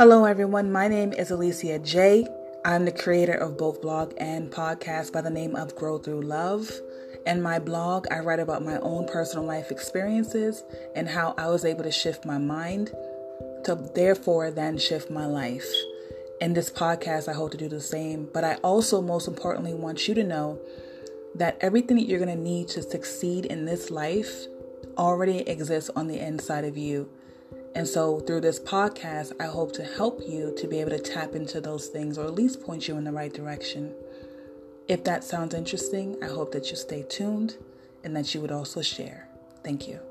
Hello, everyone. My name is Alicia J. I'm the creator of both blog and podcast by the name of Grow Thru Love. In my blog, I write about my own personal life experiences and how I was able to shift my mind to therefore then shift my life. In this podcast, I hope to do the same, but I also, most importantly, want you to know that everything that you're going to need to succeed in this life already exists on the inside of you. And so, through this podcast, I hope to help you to be able to tap into those things or at least point you in the right direction. If that sounds interesting, I hope that you stay tuned and that you would also share. Thank you.